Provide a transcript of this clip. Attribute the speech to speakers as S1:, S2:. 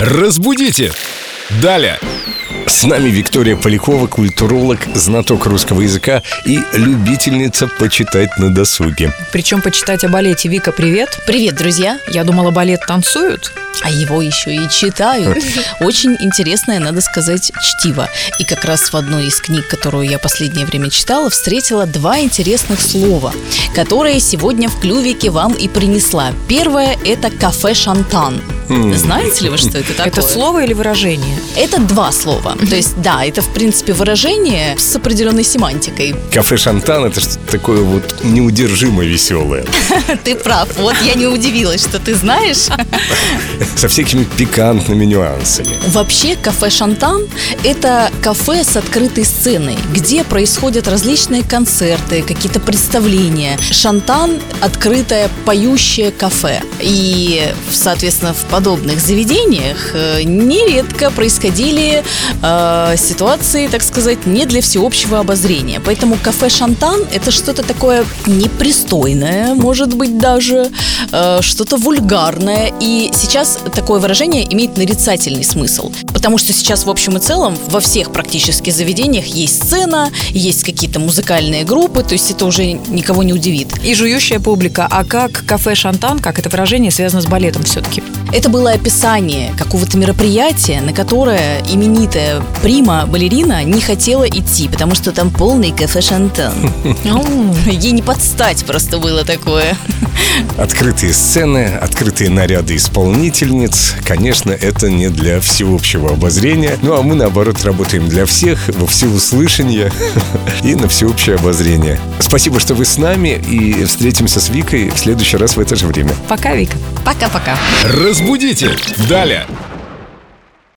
S1: Разбудите! Далее!
S2: С нами Виктория Полякова, культуролог, знаток русского языка и любительница почитать на досуге.
S3: Причем почитать о балете. Вика, привет.
S4: Привет, друзья!
S3: Я думала, балет танцуют.
S4: А его еще и читают. Очень интересное, надо сказать, чтиво. И как раз в одной из книг, которую я последнее время читала, встретила два интересных слова, которые сегодня в клювике вам и принесла. Первое – это кафе «Шантан». Знаете ли вы, что это такое?
S3: Это слово или выражение?
S4: Это два слова. То есть, да, это, в принципе, выражение с определенной семантикой.
S2: Кафе Шантан это что-то такое вот неудержимо веселое.
S4: Ты прав. Вот я не удивилась, что ты знаешь.
S2: Со всякими пикантными нюансами.
S4: Вообще, кафе «Шантан» – это кафе с открытой сценой, где происходят различные концерты, какие-то представления. «Шантан» – открытое поющее кафе. И, соответственно, в подобных заведениях э, нередко происходили э, ситуации, так сказать, не для всеобщего обозрения. Поэтому кафе «Шантан» – это что-то такое непристойное, может быть, даже, э, что-то вульгарное. И сейчас такое выражение имеет нарицательный смысл. Потому что сейчас, в общем и целом, во всех практически заведениях есть сцена, есть какие-то музыкальные группы, то есть это уже никого не удивит.
S3: И жующая публика. А как кафе «Шантан», как это выражение связано с балетом все-таки?
S4: Это было описание какого-то мероприятия, на которое именитая прима-балерина не хотела идти, потому что там полный кафе «Шантан». Ей не подстать просто было такое.
S2: Открытые сцены, открытые наряды исполнительниц. Конечно, это не для всеобщего обозрения. Ну а мы, наоборот, работаем для всех, во всеуслышание и на всеобщее обозрение. Спасибо, что вы с нами, и встретимся с Викой в следующий раз в это же время.
S3: Пока, Вика.
S4: Пока-пока.
S1: Разбудите! Далее!